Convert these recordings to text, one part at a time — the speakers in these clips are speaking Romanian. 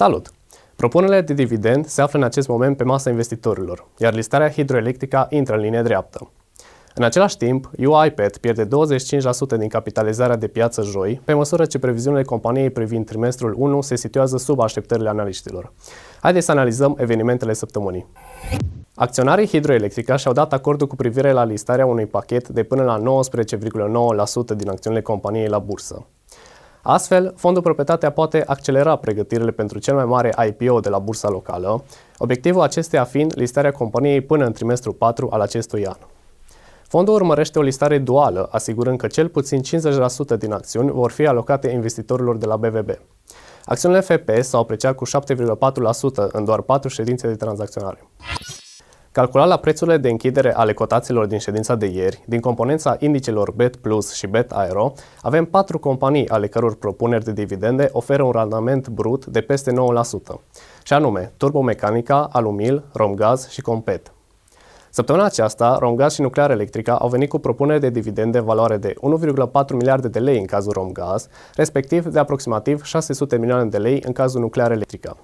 Salut! Propunerile de dividend se află în acest moment pe masa investitorilor, iar listarea hidroelectrică intră în linie dreaptă. În același timp, UiPath pierde 25% din capitalizarea de piață joi, pe măsură ce previziunile companiei privind trimestrul 1 se situează sub așteptările analiștilor. Haideți să analizăm evenimentele săptămânii. Acționarii Hidroelectrica și-au dat acordul cu privire la listarea unui pachet de până la 19,9% din acțiunile companiei la bursă. Astfel, fondul proprietatea poate accelera pregătirile pentru cel mai mare IPO de la bursa locală, obiectivul acesteia fiind listarea companiei până în trimestrul 4 al acestui an. Fondul urmărește o listare duală, asigurând că cel puțin 50% din acțiuni vor fi alocate investitorilor de la BVB. Acțiunile FP s-au apreciat cu 7,4% în doar 4 ședințe de tranzacționare. Calculat la prețurile de închidere ale cotațiilor din ședința de ieri, din componența indicelor BET Plus și BET Aero, avem patru companii ale căror propuneri de dividende oferă un randament brut de peste 9%, și anume Turbomecanica, Alumil, Romgaz și Compet. Săptămâna aceasta, Romgaz și Nuclear Electrica au venit cu propuneri de dividende în valoare de 1,4 miliarde de lei în cazul Romgaz, respectiv de aproximativ 600 milioane de lei în cazul Nuclear Electrica.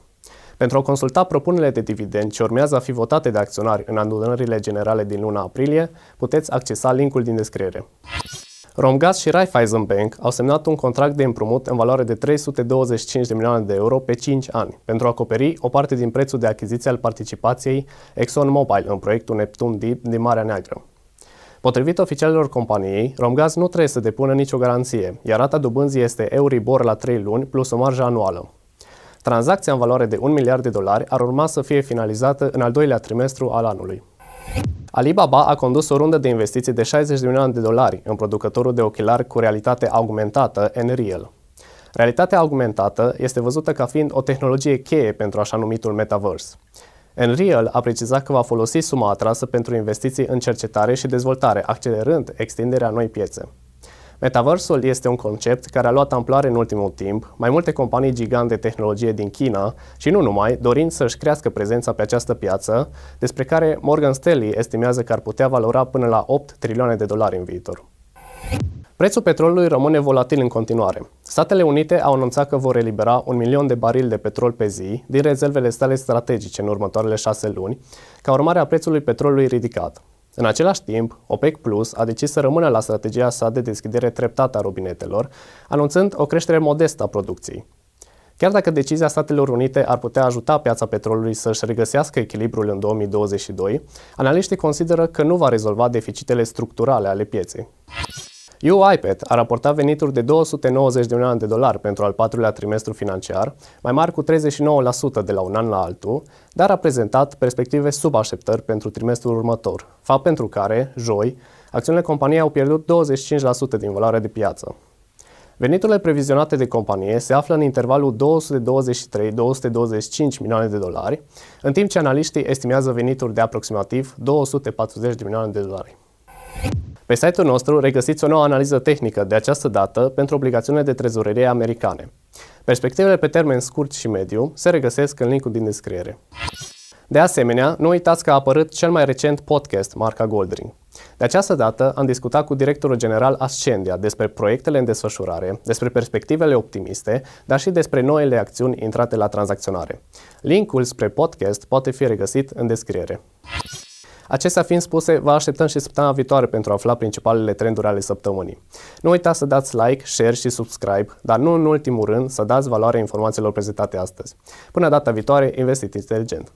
Pentru a consulta propunerile de dividend ce urmează a fi votate de acționari în adunările generale din luna aprilie, puteți accesa linkul din descriere. Romgaz și Raiffeisen Bank au semnat un contract de împrumut în valoare de 325 de milioane de euro pe 5 ani pentru a acoperi o parte din prețul de achiziție al participației ExxonMobil în proiectul Neptun Deep din Marea Neagră. Potrivit oficialilor companiei, Romgaz nu trebuie să depună nicio garanție, iar rata dobânzii este Euribor la 3 luni plus o marjă anuală. Tranzacția în valoare de 1 miliard de dolari ar urma să fie finalizată în al doilea trimestru al anului. Alibaba a condus o rundă de investiții de 60 de milioane de dolari în producătorul de ochelari cu realitate augmentată Nreal. Realitatea augmentată este văzută ca fiind o tehnologie cheie pentru așa numitul metaverse. Enreal a precizat că va folosi suma atrasă pentru investiții în cercetare și dezvoltare, accelerând extinderea noi piețe. Metaversul este un concept care a luat amploare în ultimul timp, mai multe companii gigante de tehnologie din China și nu numai, dorind să-și crească prezența pe această piață, despre care Morgan Stanley estimează că ar putea valora până la 8 trilioane de dolari în viitor. Prețul petrolului rămâne volatil în continuare. Statele Unite au anunțat că vor elibera un milion de barili de petrol pe zi din rezervele sale strategice în următoarele șase luni, ca urmare a prețului petrolului ridicat. În același timp, OPEC Plus a decis să rămână la strategia sa de deschidere treptată a robinetelor, anunțând o creștere modestă a producției. Chiar dacă decizia Statelor Unite ar putea ajuta piața petrolului să-și regăsească echilibrul în 2022, analiștii consideră că nu va rezolva deficitele structurale ale pieței. UiPath a raportat venituri de 290 de milioane de dolari pentru al patrulea trimestru financiar, mai mari cu 39% de la un an la altul, dar a prezentat perspective sub așteptări pentru trimestrul următor, fapt pentru care, joi, acțiunile companiei au pierdut 25% din valoarea de piață. Veniturile previzionate de companie se află în intervalul 223-225 milioane de dolari, în timp ce analiștii estimează venituri de aproximativ 240 de milioane de dolari. Pe site-ul nostru regăsiți o nouă analiză tehnică de această dată pentru obligațiunile de trezorerie americane. Perspectivele pe termen scurt și mediu se regăsesc în linkul din descriere. De asemenea, nu uitați că a apărut cel mai recent podcast marca Goldring. De această dată am discutat cu directorul general Ascendia despre proiectele în desfășurare, despre perspectivele optimiste, dar și despre noile acțiuni intrate la tranzacționare. Linkul spre podcast poate fi regăsit în descriere. Acestea fiind spuse, vă așteptăm și săptămâna viitoare pentru a afla principalele trenduri ale săptămânii. Nu uitați să dați like, share și subscribe, dar nu în ultimul rând să dați valoare informațiilor prezentate astăzi. Până data viitoare, investiți inteligent!